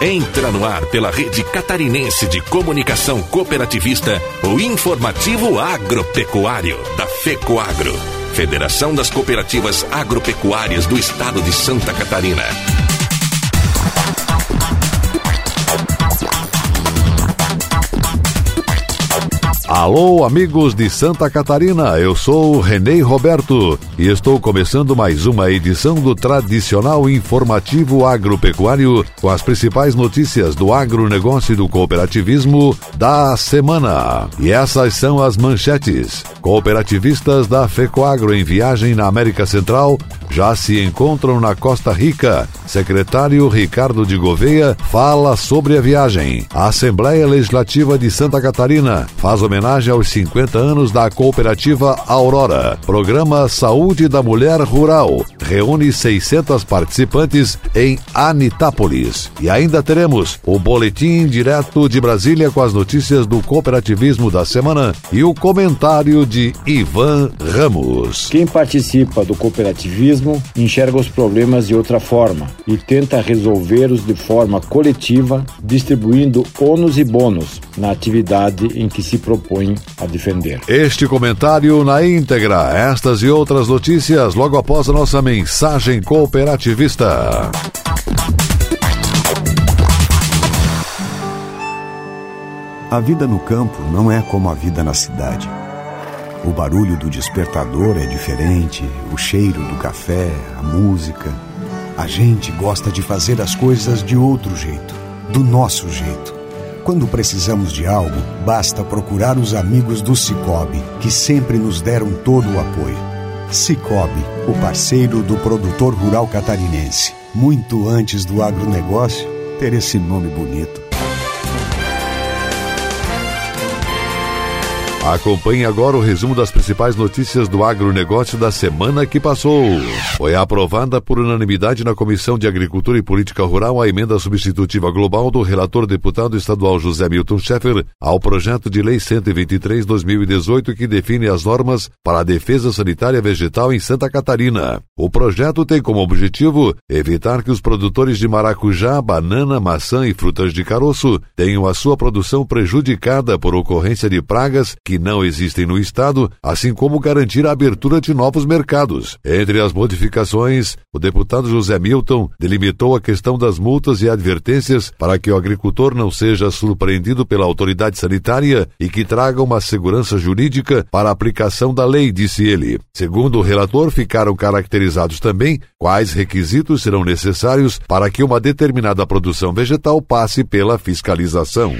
Entra no ar pela rede catarinense de comunicação cooperativista o informativo agropecuário da FECOAGRO, Federação das Cooperativas Agropecuárias do Estado de Santa Catarina. Alô, amigos de Santa Catarina, eu sou o Renê Roberto e estou começando mais uma edição do tradicional informativo agropecuário com as principais notícias do agronegócio e do cooperativismo da semana. E essas são as manchetes. Cooperativistas da FECOAGRO em viagem na América Central já se encontram na Costa Rica. Secretário Ricardo de Gouveia fala sobre a viagem. A Assembleia Legislativa de Santa Catarina faz homenagem aos 50 anos da cooperativa Aurora. Programa Saúde da Mulher Rural reúne 600 participantes em Anitápolis. E ainda teremos o boletim direto de Brasília com as notícias do cooperativismo da semana e o comentário de Ivan Ramos. Quem participa do cooperativismo enxerga os problemas de outra forma e tenta resolvê-los de forma coletiva, distribuindo ônus e bônus na atividade em que se propõe a defender. Este comentário na íntegra, estas e outras notícias logo após a nossa mensagem cooperativista. A vida no campo não é como a vida na cidade. O barulho do despertador é diferente, o cheiro do café, a música. A gente gosta de fazer as coisas de outro jeito, do nosso jeito. Quando precisamos de algo, basta procurar os amigos do Cicobi, que sempre nos deram todo o apoio. Cicobi, o parceiro do produtor rural catarinense. Muito antes do agronegócio ter esse nome bonito. Acompanhe agora o resumo das principais notícias do agronegócio da semana que passou. Foi aprovada por unanimidade na Comissão de Agricultura e Política Rural a emenda substitutiva global do relator deputado estadual José Milton Schaeffer ao projeto de lei 123/2018 que define as normas para a defesa sanitária vegetal em Santa Catarina. O projeto tem como objetivo evitar que os produtores de maracujá, banana, maçã e frutas de caroço tenham a sua produção prejudicada por ocorrência de pragas que não existem no Estado, assim como garantir a abertura de novos mercados. Entre as modificações, o deputado José Milton delimitou a questão das multas e advertências para que o agricultor não seja surpreendido pela autoridade sanitária e que traga uma segurança jurídica para a aplicação da lei, disse ele. Segundo o relator, ficaram caracterizados também quais requisitos serão necessários para que uma determinada produção vegetal passe pela fiscalização.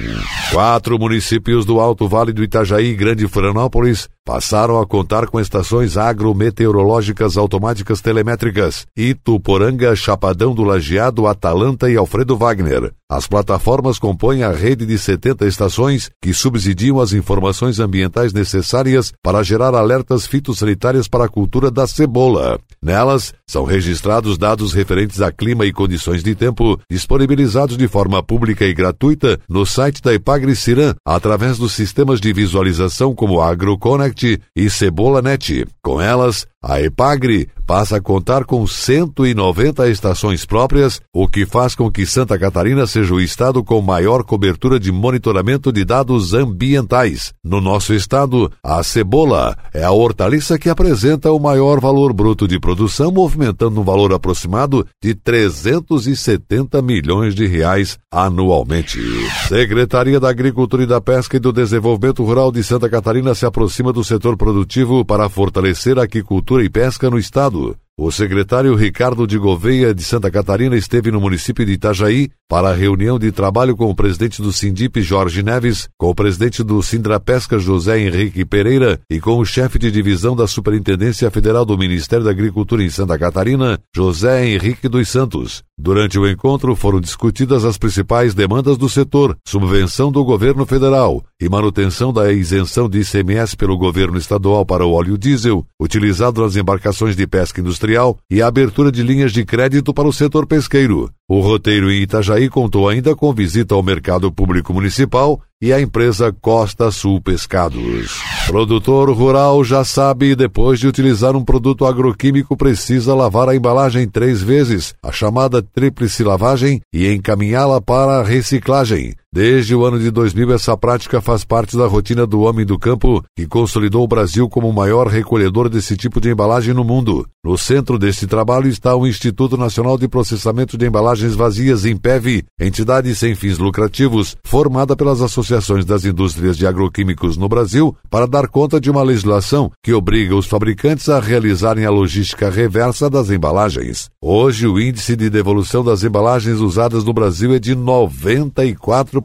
Quatro municípios do Alto Vale do Itajaí Grande Florianópolis passaram a contar com estações agrometeorológicas automáticas telemétricas Ituporanga, Chapadão do Lajeado, Atalanta e Alfredo Wagner. As plataformas compõem a rede de 70 estações que subsidiam as informações ambientais necessárias para gerar alertas fitossanitárias para a cultura da cebola. Nelas, são registrados dados referentes a clima e condições de tempo, disponibilizados de forma pública e gratuita no site da Ipagre Ciran, através dos sistemas de visualização como AgroConnect e CebolaNet. Com elas, a Epagre passa a contar com 190 estações próprias, o que faz com que Santa Catarina seja o estado com maior cobertura de monitoramento de dados ambientais. No nosso estado, a cebola é a hortaliça que apresenta o maior valor bruto de produção, movimentando um valor aproximado de 370 milhões de reais anualmente. Secretaria da Agricultura e da Pesca e do Desenvolvimento Rural de Santa Catarina se aproxima do setor produtivo para fortalecer a aquicultura e pesca no estado. O secretário Ricardo de Gouveia de Santa Catarina esteve no município de Itajaí para a reunião de trabalho com o presidente do Sindip, Jorge Neves, com o presidente do Sindra Pesca, José Henrique Pereira, e com o chefe de divisão da Superintendência Federal do Ministério da Agricultura em Santa Catarina, José Henrique dos Santos. Durante o encontro foram discutidas as principais demandas do setor, subvenção do governo federal, e manutenção da isenção de ICMS pelo governo estadual para o óleo diesel, utilizado nas embarcações de pesca industrial, e a abertura de linhas de crédito para o setor pesqueiro. O roteiro em Itajaí contou ainda com visita ao mercado público municipal e à empresa Costa Sul Pescados. Produtor rural já sabe, depois de utilizar um produto agroquímico, precisa lavar a embalagem três vezes, a chamada tríplice lavagem, e encaminhá-la para a reciclagem. Desde o ano de 2000, essa prática faz parte da rotina do homem do campo, que consolidou o Brasil como o maior recolhedor desse tipo de embalagem no mundo. No centro deste trabalho está o Instituto Nacional de Processamento de Embalagens Vazias, INPEV, entidade sem fins lucrativos, formada pelas associações das indústrias de agroquímicos no Brasil, para dar conta de uma legislação que obriga os fabricantes a realizarem a logística reversa das embalagens. Hoje, o índice de devolução das embalagens usadas no Brasil é de 94%.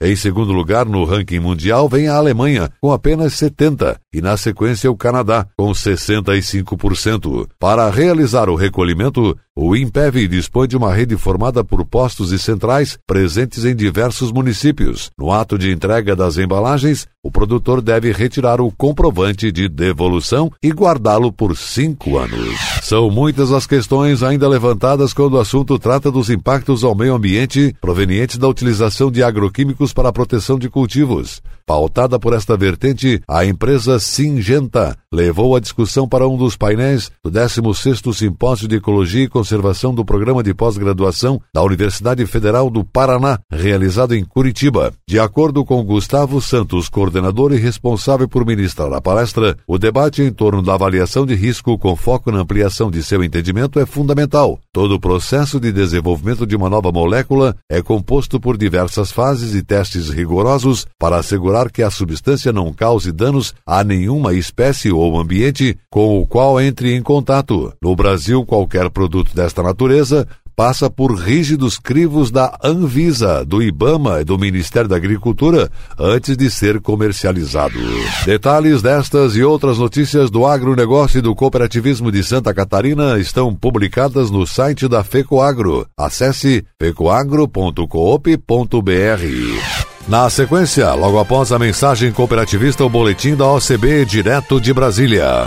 Em segundo lugar, no ranking mundial, vem a Alemanha, com apenas 70%, e na sequência o Canadá, com 65%. Para realizar o recolhimento, o INPEV dispõe de uma rede formada por postos e centrais presentes em diversos municípios. No ato de entrega das embalagens, o produtor deve retirar o comprovante de devolução e guardá-lo por cinco anos. São muitas as questões ainda levantadas quando o assunto trata dos impactos ao meio ambiente provenientes da utilização de agroquímicos para a proteção de cultivos. Pautada por esta vertente, a empresa Singenta levou a discussão para um dos painéis do 16º Simpósio de Ecologia e Conservação do Programa de Pós-Graduação da Universidade Federal do Paraná, realizado em Curitiba. De acordo com Gustavo Santos, coordenador e responsável por ministrar a palestra, o debate em torno da avaliação de risco com foco na ampliação de seu entendimento é fundamental. Todo o processo de desenvolvimento de uma nova molécula é composto por diversas fases e testes rigorosos para assegurar que a substância não cause danos a nenhuma espécie ou ambiente com o qual entre em contato. No Brasil, qualquer produto desta natureza passa por rígidos crivos da Anvisa, do IBAMA e do Ministério da Agricultura antes de ser comercializado. Detalhes destas e outras notícias do agronegócio e do cooperativismo de Santa Catarina estão publicadas no site da FECOAGRO. Acesse fecoagro.coop.br. Na sequência, logo após a mensagem cooperativista, o boletim da OCB direto de Brasília.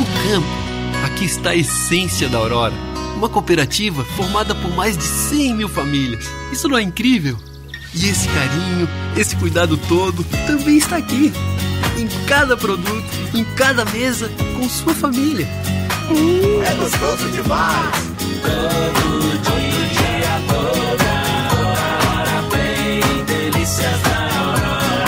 O campo. Aqui está a essência da Aurora. Uma cooperativa formada por mais de 100 mil famílias. Isso não é incrível? E esse carinho, esse cuidado todo também está aqui. Em cada produto, em cada mesa, com sua família. Hum, é gostoso demais! Todo dia, toda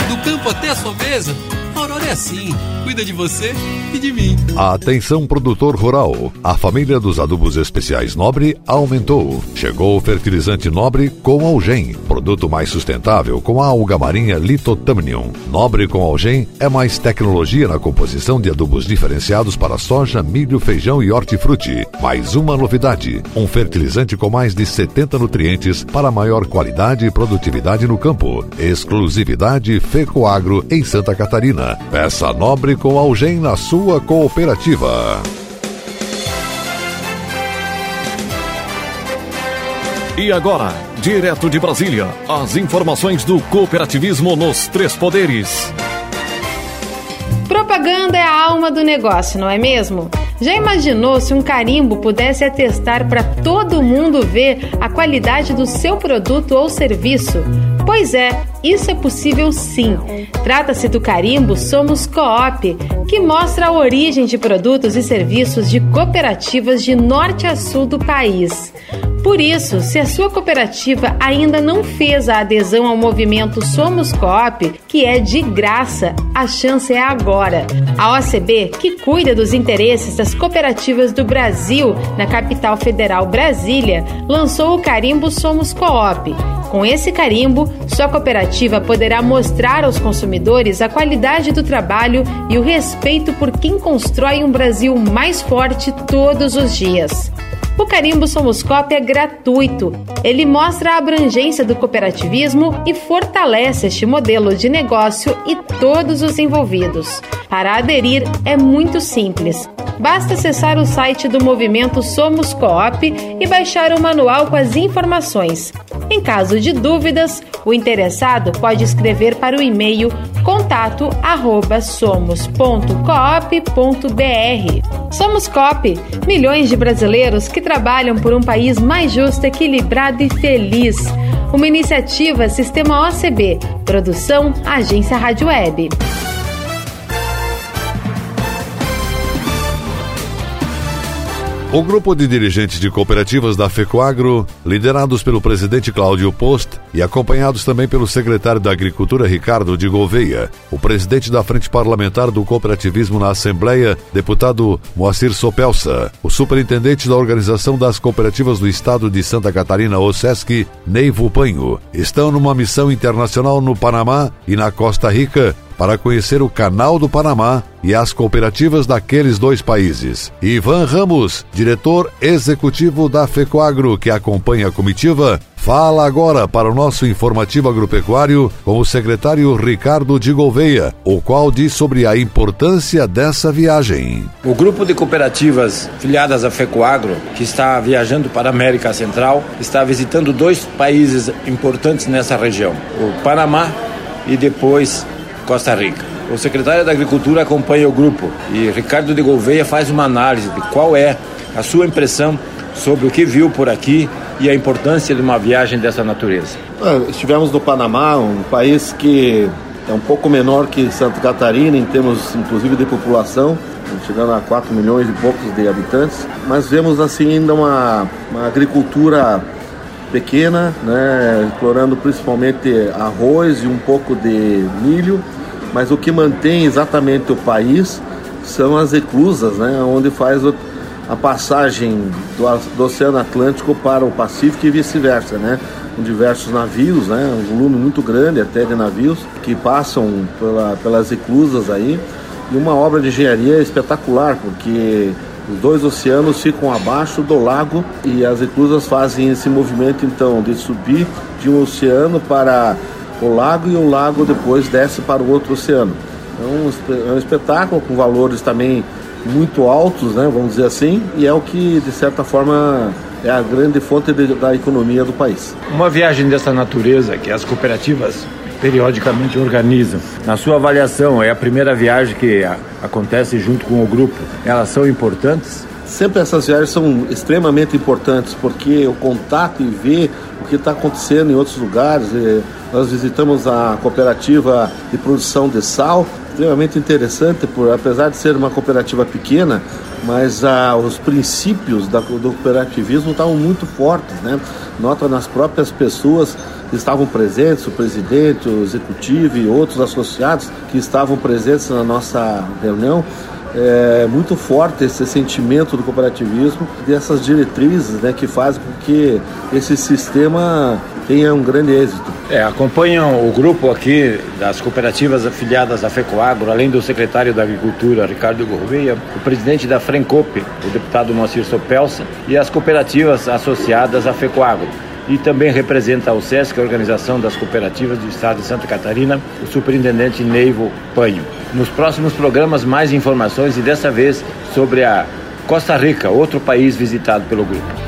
do campo até a sua mesa, a Aurora é assim, cuida de você e de mim. Atenção produtor rural, a família dos adubos especiais Nobre aumentou. Chegou o fertilizante Nobre com Algem, produto mais sustentável com a alga marinha Litotamnium. Nobre com Algem é mais tecnologia na composição de adubos diferenciados para soja, milho, feijão e hortifruti. Mais uma novidade, um fertilizante com mais de 70 nutrientes para maior qualidade e produtividade no campo. Exclusividade Fecoagro em Santa Catarina. Peça Nobre com Algem na sua cooperativa. E agora, direto de Brasília, as informações do cooperativismo nos três poderes. Propaganda é a alma do negócio, não é mesmo? Já imaginou se um carimbo pudesse atestar para todo mundo ver a qualidade do seu produto ou serviço? Pois é, isso é possível sim. Trata-se do carimbo Somos Coop, que mostra a origem de produtos e serviços de cooperativas de norte a sul do país. Por isso, se a sua cooperativa ainda não fez a adesão ao movimento Somos Coop, que é de graça, a chance é agora. A OCB, que cuida dos interesses das cooperativas do Brasil na capital federal Brasília, lançou o carimbo Somos Coop. Com esse carimbo, sua cooperativa poderá mostrar aos consumidores a qualidade do trabalho e o respeito por quem constrói um Brasil mais forte todos os dias. O carimbo Somos é gratuito. Ele mostra a abrangência do cooperativismo e fortalece este modelo de negócio e todos os envolvidos. Para aderir é muito simples. Basta acessar o site do movimento Somos Coop e baixar o manual com as informações. Em caso de dúvidas, o interessado pode escrever para o e-mail contato@somos.coop.br. Somos Coop, milhões de brasileiros que trabalham por um país mais justo, equilibrado e feliz. Uma iniciativa Sistema OCB, produção Agência Rádio Web. O grupo de dirigentes de cooperativas da FECOAGRO, liderados pelo presidente Cláudio Post e acompanhados também pelo secretário da Agricultura Ricardo de Gouveia, o presidente da Frente Parlamentar do Cooperativismo na Assembleia, deputado Moacir Sopelsa, o superintendente da Organização das Cooperativas do Estado de Santa Catarina, OSESC, Neivo Panho, estão numa missão internacional no Panamá e na Costa Rica para conhecer o Canal do Panamá e as cooperativas daqueles dois países. Ivan Ramos, diretor executivo da FECOAGRO, que acompanha a comitiva, fala agora para o nosso informativo agropecuário com o secretário Ricardo de Gouveia, o qual diz sobre a importância dessa viagem. O grupo de cooperativas filiadas à FECOAGRO, que está viajando para a América Central, está visitando dois países importantes nessa região, o Panamá e depois Costa Rica. O secretário da Agricultura acompanha o grupo e Ricardo de Gouveia faz uma análise de qual é a sua impressão sobre o que viu por aqui e a importância de uma viagem dessa natureza. Estivemos no Panamá, um país que é um pouco menor que Santa Catarina em termos inclusive de população, chegando a 4 milhões e poucos de habitantes, mas vemos assim ainda uma, uma agricultura pequena, né, explorando principalmente arroz e um pouco de milho mas o que mantém exatamente o país são as reclusas, né, onde faz a passagem do, do, Oceano Atlântico para o Pacífico e vice-versa, né, com diversos navios, né, um volume muito grande até de navios que passam pela, pelas reclusas aí, e uma obra de engenharia espetacular, porque os dois oceanos ficam abaixo do lago e as reclusas fazem esse movimento então de subir de um oceano para o lago e o lago depois desce para o outro oceano. É um, é um espetáculo com valores também muito altos, né, vamos dizer assim, e é o que de certa forma é a grande fonte de, da economia do país. Uma viagem dessa natureza que as cooperativas periodicamente organizam. Na sua avaliação, é a primeira viagem que a, acontece junto com o grupo. Elas são importantes? Sempre essas viagens são extremamente importantes porque o contato e ver o que está acontecendo em outros lugares. Nós visitamos a cooperativa de produção de sal, extremamente interessante, por, apesar de ser uma cooperativa pequena, mas ah, os princípios da, do cooperativismo estavam muito fortes, né? Nota nas próprias pessoas que estavam presentes, o presidente, o executivo e outros associados que estavam presentes na nossa reunião, é muito forte esse sentimento do cooperativismo, dessas diretrizes né, que fazem com que esse sistema tenha um grande êxito. É, acompanham o grupo aqui das cooperativas afiliadas à FECOAGRO, além do secretário da Agricultura, Ricardo Gouveia, o presidente da FRENCOP, o deputado Moacir Sopelsa, e as cooperativas associadas à FECOAGRO e também representa o SESC, a Organização das Cooperativas do Estado de Santa Catarina, o superintendente Neivo Panho. Nos próximos programas, mais informações e dessa vez sobre a Costa Rica, outro país visitado pelo grupo.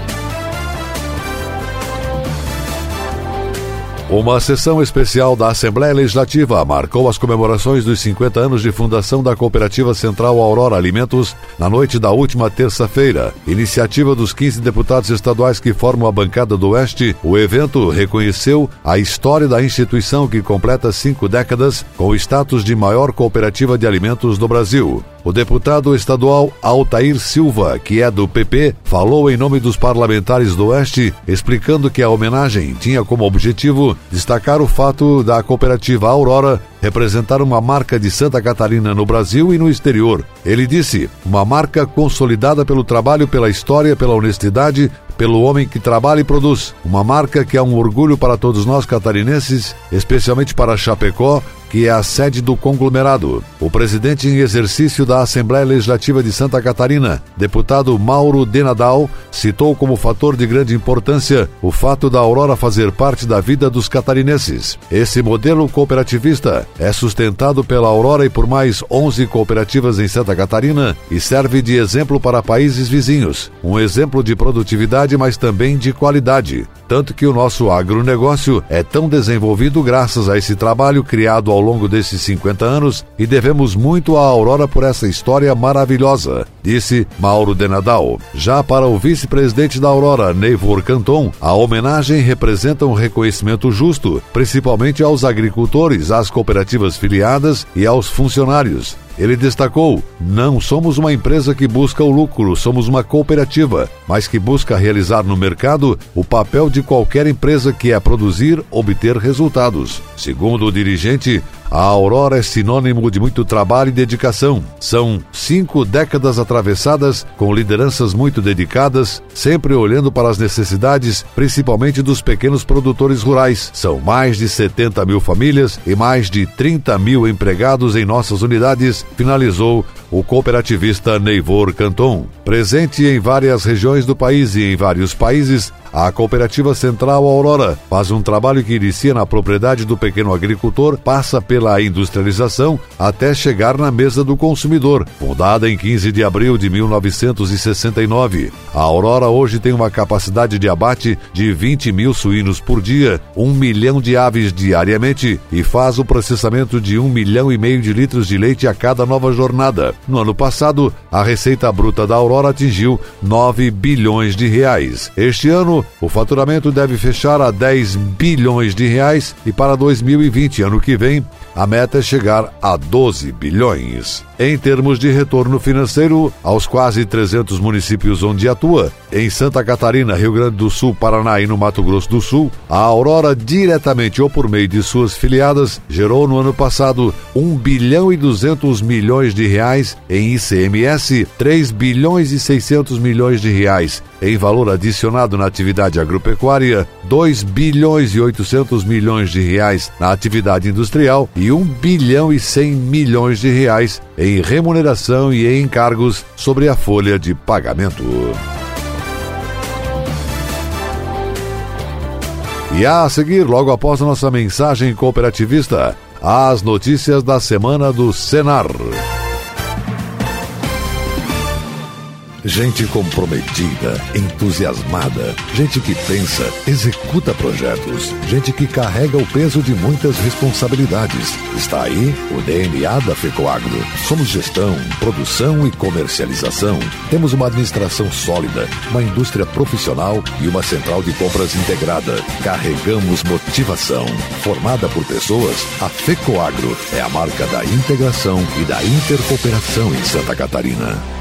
Uma sessão especial da Assembleia Legislativa marcou as comemorações dos 50 anos de fundação da Cooperativa Central Aurora Alimentos na noite da última terça-feira. Iniciativa dos 15 deputados estaduais que formam a bancada do Oeste, o evento reconheceu a história da instituição que completa cinco décadas com o status de maior cooperativa de alimentos do Brasil. O deputado estadual Altair Silva, que é do PP, falou em nome dos parlamentares do Oeste, explicando que a homenagem tinha como objetivo destacar o fato da cooperativa Aurora representar uma marca de Santa Catarina no Brasil e no exterior. Ele disse: uma marca consolidada pelo trabalho, pela história, pela honestidade, pelo homem que trabalha e produz. Uma marca que é um orgulho para todos nós catarinenses, especialmente para Chapecó, que é a sede do conglomerado. O presidente em exercício da Assembleia Legislativa de Santa Catarina, deputado Mauro Denadal, citou como fator de grande importância o fato da Aurora fazer parte da vida dos catarinenses. Esse modelo cooperativista é sustentado pela Aurora e por mais 11 cooperativas em Santa Catarina e serve de exemplo para países vizinhos. Um exemplo de produtividade, mas também de qualidade. Tanto que o nosso agronegócio é tão desenvolvido graças a esse trabalho criado ao longo desses 50 anos e devemos muito à Aurora por essa história maravilhosa, disse Mauro de Nadal. Já para o vice-presidente da Aurora, Neivor Canton, a homenagem representa um reconhecimento justo, principalmente aos agricultores, às cooperativas filiadas e aos funcionários. Ele destacou: não somos uma empresa que busca o lucro, somos uma cooperativa, mas que busca realizar no mercado o papel de qualquer empresa que é produzir, obter resultados. Segundo o dirigente, a Aurora é sinônimo de muito trabalho e dedicação. São cinco décadas atravessadas com lideranças muito dedicadas, sempre olhando para as necessidades, principalmente dos pequenos produtores rurais. São mais de 70 mil famílias e mais de 30 mil empregados em nossas unidades, finalizou o cooperativista Neivor Canton. Presente em várias regiões do país e em vários países, a Cooperativa Central Aurora faz um trabalho que inicia na propriedade do pequeno agricultor, passa pela industrialização até chegar na mesa do consumidor. Fundada em 15 de abril de 1969, a Aurora hoje tem uma capacidade de abate de 20 mil suínos por dia, um milhão de aves diariamente e faz o processamento de um milhão e meio de litros de leite a cada nova jornada. No ano passado, a receita bruta da Aurora atingiu 9 bilhões de reais. Este ano, o faturamento deve fechar a 10 bilhões de reais e para 2020, ano que vem, a meta é chegar a 12 bilhões. Em termos de retorno financeiro, aos quase 300 municípios onde atua, em Santa Catarina, Rio Grande do Sul, Paraná e no Mato Grosso do Sul, a Aurora, diretamente ou por meio de suas filiadas, gerou no ano passado 1 bilhão e 200 milhões de reais em ICMS, 3 bilhões e 600 milhões de reais em valor adicionado na atividade agropecuária, 2 bilhões e 800 milhões de reais na atividade industrial e 1 bilhão e 100 milhões de reais em remuneração e em encargos sobre a folha de pagamento. E a seguir, logo após a nossa mensagem cooperativista, as notícias da semana do Senar. Gente comprometida, entusiasmada, gente que pensa, executa projetos, gente que carrega o peso de muitas responsabilidades. Está aí o DNA da FECOAGRO. Somos gestão, produção e comercialização. Temos uma administração sólida, uma indústria profissional e uma central de compras integrada. Carregamos motivação. Formada por pessoas, a FECOAGRO é a marca da integração e da intercooperação em Santa Catarina.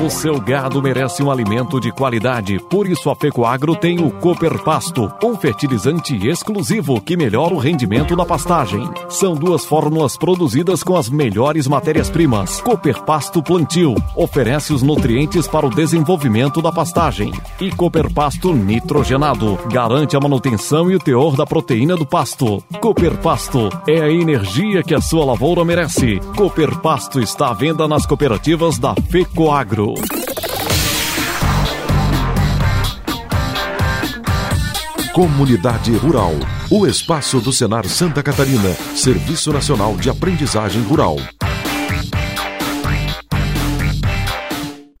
O seu gado merece um alimento de qualidade, por isso a Fecoagro tem o Cooper Pasto, um fertilizante exclusivo que melhora o rendimento da pastagem. São duas fórmulas produzidas com as melhores matérias-primas. Cooper Pasto Plantio oferece os nutrientes para o desenvolvimento da pastagem. E Cooper Pasto Nitrogenado garante a manutenção e o teor da proteína do pasto. Cooper Pasto é a energia que a sua lavoura merece. Cooper Pasto está à venda nas cooperativas da Fecoagro. Comunidade Rural. O espaço do Senar Santa Catarina, Serviço Nacional de Aprendizagem Rural.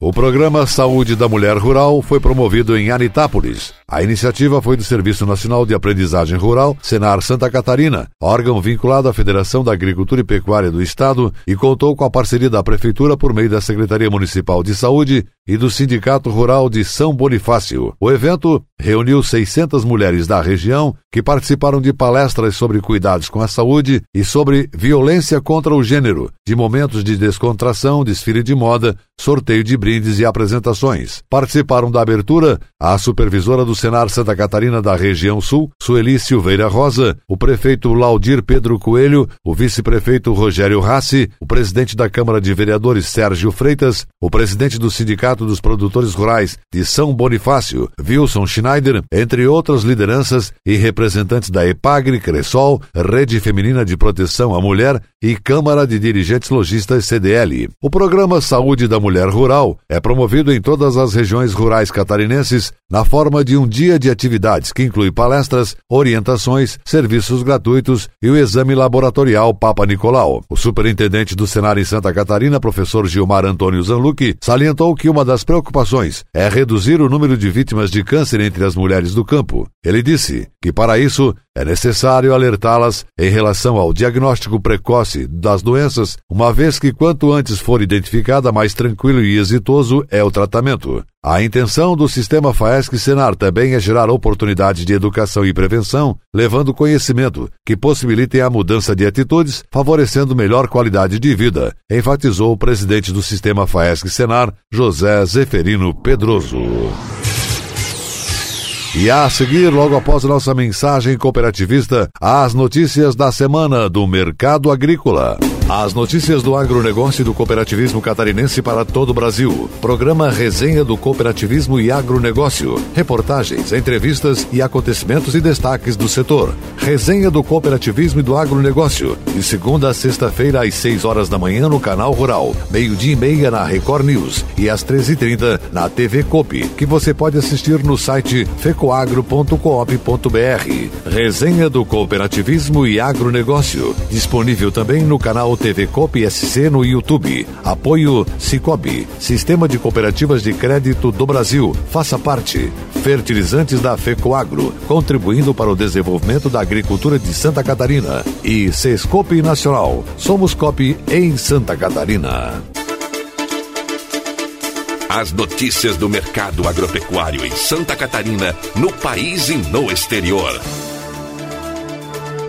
O programa Saúde da Mulher Rural foi promovido em Anitápolis. A iniciativa foi do Serviço Nacional de Aprendizagem Rural, Senar Santa Catarina, órgão vinculado à Federação da Agricultura e Pecuária do Estado e contou com a parceria da Prefeitura por meio da Secretaria Municipal de Saúde e do Sindicato Rural de São Bonifácio. O evento reuniu 600 mulheres da região que participaram de palestras sobre cuidados com a saúde e sobre violência contra o gênero, de momentos de descontração, desfile de moda, sorteio de brindes e apresentações. Participaram da abertura a supervisora do Senar Santa Catarina da região sul, Sueli Silveira Rosa, o prefeito Laudir Pedro Coelho, o vice-prefeito Rogério Rassi, o presidente da Câmara de Vereadores Sérgio Freitas, o presidente do Sindicato dos Produtores Rurais de São Bonifácio, Wilson Schneider, entre outras lideranças e representantes da EPAGRE, Cressol, Rede Feminina de Proteção à Mulher e Câmara de Dirigentes Logistas CDL. O programa Saúde da Mulher Rural é promovido em todas as regiões rurais catarinenses na forma de um dia de atividades que inclui palestras, orientações, serviços gratuitos e o exame laboratorial Papa Nicolau. O superintendente do Senar em Santa Catarina, professor Gilmar Antônio Zanlucchi, salientou que uma das preocupações é reduzir o número de vítimas de câncer entre as mulheres do campo. Ele disse que para isso é necessário alertá-las em relação ao diagnóstico precoce das doenças, uma vez que quanto antes for identificada, mais tranquilo e exitoso é o tratamento. A intenção do sistema FAESC-Senar também é gerar oportunidades de educação e prevenção, levando conhecimento que possibilitem a mudança de atitudes, favorecendo melhor qualidade de vida, enfatizou o presidente do sistema FAESC-Senar, José Zeferino Pedroso. E a seguir, logo após nossa mensagem cooperativista, as notícias da semana do mercado agrícola. As notícias do agronegócio e do cooperativismo catarinense para todo o Brasil. Programa Resenha do Cooperativismo e Agronegócio. Reportagens, entrevistas e acontecimentos e destaques do setor. Resenha do Cooperativismo e do Agronegócio. De segunda a sexta-feira, às 6 horas da manhã, no Canal Rural. Meio-dia e meia na Record News. E às 13h30 na TV Coop, que você pode assistir no site fecoagro.coop.br. Resenha do Cooperativismo e Agronegócio. Disponível também no canal TV Cop SC no YouTube. Apoio Cicobi, Sistema de Cooperativas de Crédito do Brasil. Faça parte. Fertilizantes da FECOAGRO, contribuindo para o desenvolvimento da agricultura de Santa Catarina. E Sescope Nacional. Somos Cop em Santa Catarina. As notícias do mercado agropecuário em Santa Catarina, no país e no exterior.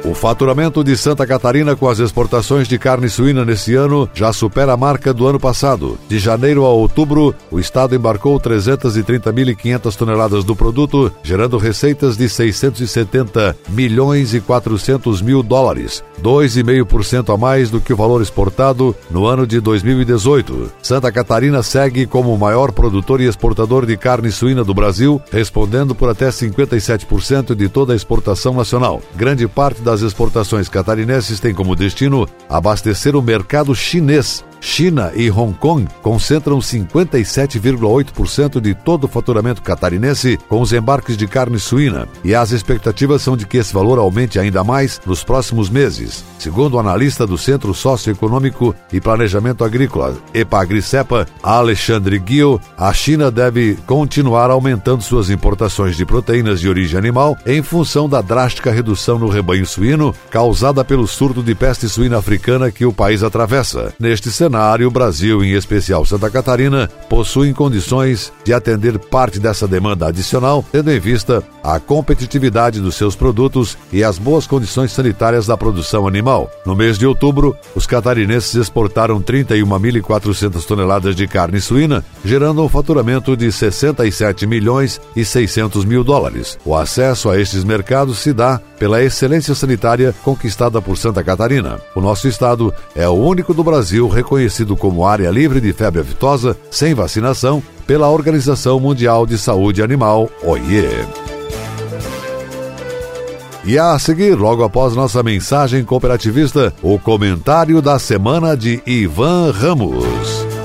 O faturamento de Santa Catarina com as exportações de carne suína nesse ano já supera a marca do ano passado. De janeiro a outubro, o estado embarcou 330.500 toneladas do produto, gerando receitas de 670 milhões e 400 mil dólares, 2,5% a mais do que o valor exportado no ano de 2018. Santa Catarina segue como o maior produtor e exportador de carne suína do Brasil, respondendo por até 57% de toda a exportação nacional. Grande parte das exportações catarinenses tem como destino abastecer o mercado chinês China e Hong Kong concentram 57,8% de todo o faturamento catarinense com os embarques de carne suína, e as expectativas são de que esse valor aumente ainda mais nos próximos meses. Segundo o analista do Centro Socioeconômico e Planejamento Agrícola, EPAGRICEPA, Alexandre Guio, a China deve continuar aumentando suas importações de proteínas de origem animal em função da drástica redução no rebanho suíno causada pelo surto de peste suína africana que o país atravessa. Neste cenário, cenário, o Brasil, em especial Santa Catarina, possuem condições de atender parte dessa demanda adicional, tendo em vista a competitividade dos seus produtos e as boas condições sanitárias da produção animal. No mês de outubro, os catarinenses exportaram 31.400 toneladas de carne suína, gerando um faturamento de 67 milhões e 600 mil dólares. O acesso a estes mercados se dá pela excelência sanitária conquistada por Santa Catarina. O nosso estado é o único do Brasil reconhecido como área livre de febre aftosa sem vacinação pela Organização Mundial de Saúde Animal, OIE. E a seguir, logo após nossa mensagem cooperativista, o comentário da semana de Ivan Ramos.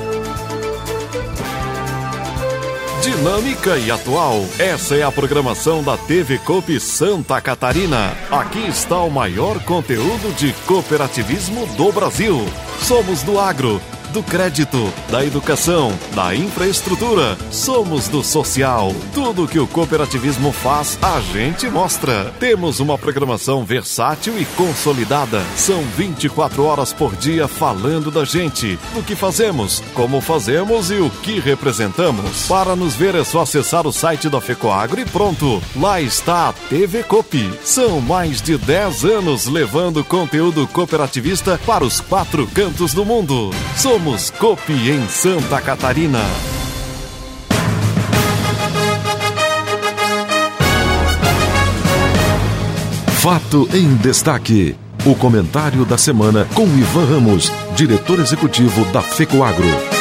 Dinâmica e atual. Essa é a programação da TV Coop Santa Catarina. Aqui está o maior conteúdo de cooperativismo do Brasil. Somos do agro do crédito, da educação, da infraestrutura. Somos do social. Tudo que o cooperativismo faz, a gente mostra. Temos uma programação versátil e consolidada. São 24 horas por dia falando da gente, do que fazemos, como fazemos e o que representamos. Para nos ver é só acessar o site da FECOAGRO e pronto. Lá está a TV Copi. São mais de 10 anos levando conteúdo cooperativista para os quatro cantos do mundo. Somos Somos Copi em Santa Catarina. Fato em destaque. O comentário da semana com Ivan Ramos, diretor executivo da FECOAGRO.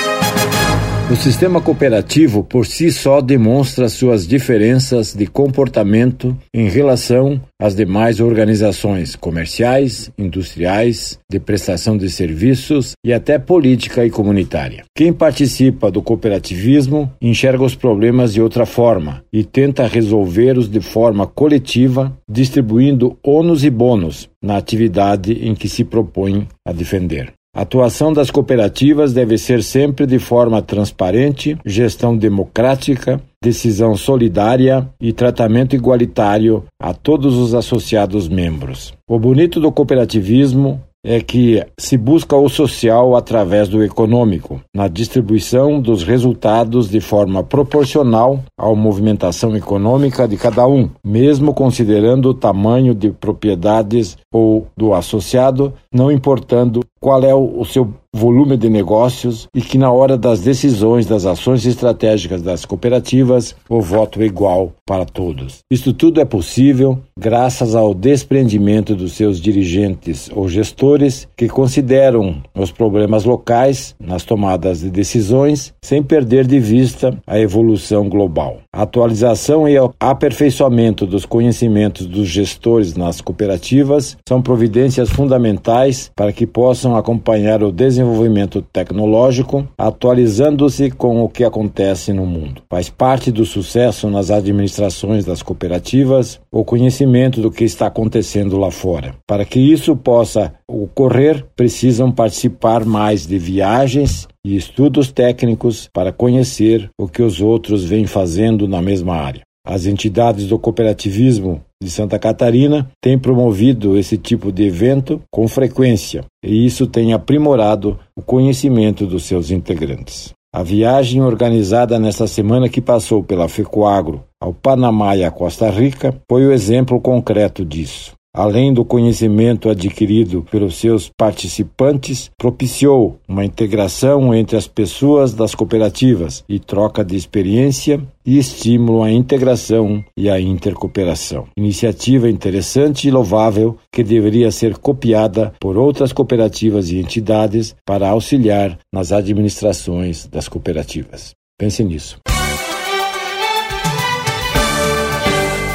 O sistema cooperativo por si só demonstra suas diferenças de comportamento em relação às demais organizações comerciais, industriais, de prestação de serviços e até política e comunitária. Quem participa do cooperativismo enxerga os problemas de outra forma e tenta resolvê-los de forma coletiva, distribuindo ônus e bônus na atividade em que se propõe a defender. A atuação das cooperativas deve ser sempre de forma transparente, gestão democrática, decisão solidária e tratamento igualitário a todos os associados membros. O bonito do cooperativismo é que se busca o social através do econômico, na distribuição dos resultados de forma proporcional à movimentação econômica de cada um, mesmo considerando o tamanho de propriedades ou do associado, não importando qual é o seu volume de negócios e que na hora das decisões das ações estratégicas das cooperativas o voto é igual para todos. Isto tudo é possível graças ao desprendimento dos seus dirigentes ou gestores que consideram os problemas locais nas tomadas de decisões sem perder de vista a evolução global. A atualização e o aperfeiçoamento dos conhecimentos dos gestores nas cooperativas são providências fundamentais para que possam acompanhar o desenvolvimento tecnológico, atualizando-se com o que acontece no mundo. Faz parte do sucesso nas administrações das cooperativas o conhecimento do que está acontecendo lá fora. Para que isso possa ocorrer, precisam participar mais de viagens e estudos técnicos para conhecer o que os outros vêm fazendo na mesma área. As entidades do cooperativismo de Santa Catarina têm promovido esse tipo de evento com frequência e isso tem aprimorado o conhecimento dos seus integrantes. A viagem organizada nesta semana que passou pela FECOAGRO ao Panamá e à Costa Rica foi o exemplo concreto disso além do conhecimento adquirido pelos seus participantes, propiciou uma integração entre as pessoas das cooperativas e troca de experiência e estímulo à integração e à intercooperação. Iniciativa interessante e louvável que deveria ser copiada por outras cooperativas e entidades para auxiliar nas administrações das cooperativas. Pense nisso.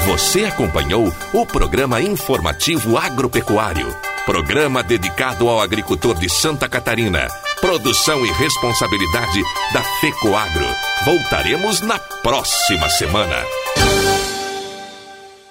Você acompanhou o programa informativo agropecuário, programa dedicado ao agricultor de Santa Catarina. Produção e responsabilidade da FECOAGRO. Voltaremos na próxima semana.